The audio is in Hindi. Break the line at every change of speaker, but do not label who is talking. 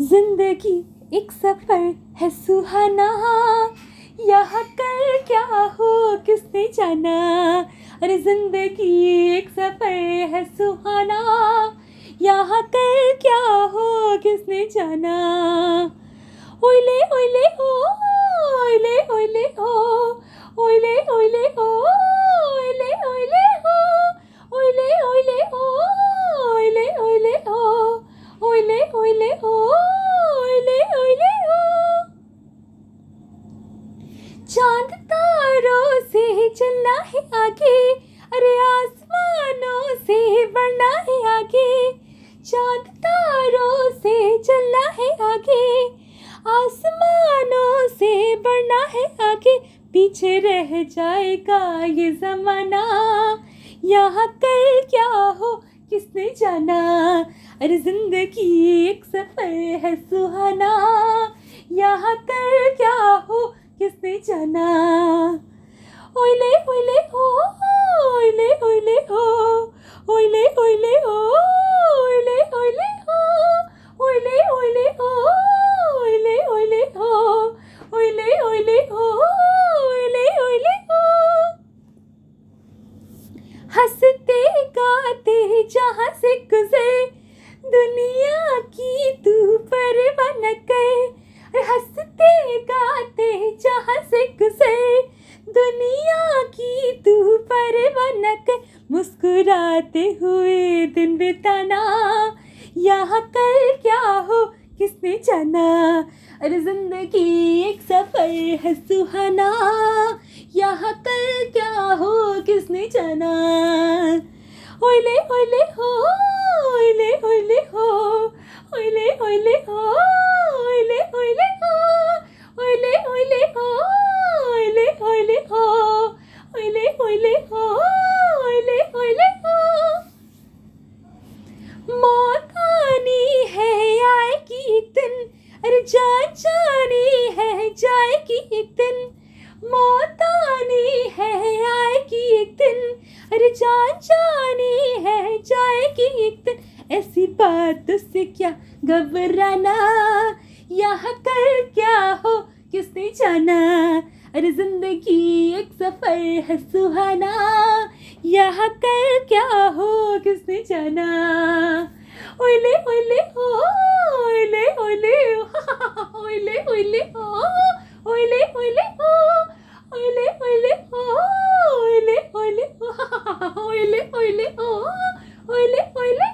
ज़िंदगी एक सफ़र है सुहाना। यहाँ कल क्या हो, किसने जाना? अरे ज़िंदगी एक सफ़र है सुहाना। यहाँ कल क्या हो, किसने जाना? ओले ओले ओले ओले चलना है आगे। अरे आसमानों से बढ़ना है आगे। चाँद तारों से चलना है आगे। आसमानों से बढ़ना है आगे। पीछे रह जाएगा ये जमाना। यहाँ कल क्या हो, किसने जाना? अरे ज़िंदगी एक सफ़र है सुहाना। यहाँ कल क्या हो, किसने जाना? Oile, oile, oh, oile, oile, oh. Oile, oile, oh, oile, oile, oh. Oile, oile, oh, oile, oile, oh. Oile, oile, oh, oile, oile, oh. हँसते गाते जहाँ से गुजरे दुनिया की तू परवाह न करे हँसते गाते जहाँ मुस्कुराते हुए दिन बिताना। यहाँ कल क्या हो, किसने जाना? अरे ज़िंदगी एक सफ़र है सुहाना। यहाँ कल क्या हो, किसने जाना? ओले ओले, हो। जान जानी है जाएगी एक दिन ऐसी बात से क्या घबराना? यहाँ कल क्या हो, किसने जाना? अरे ज़िंदगी एक सफ़र है सुहाना। यहाँ कल क्या हो, किसने जाना? ओले ओले ओ ओले ओले ओले ओले ओले oile, oile, oh, oile, oile.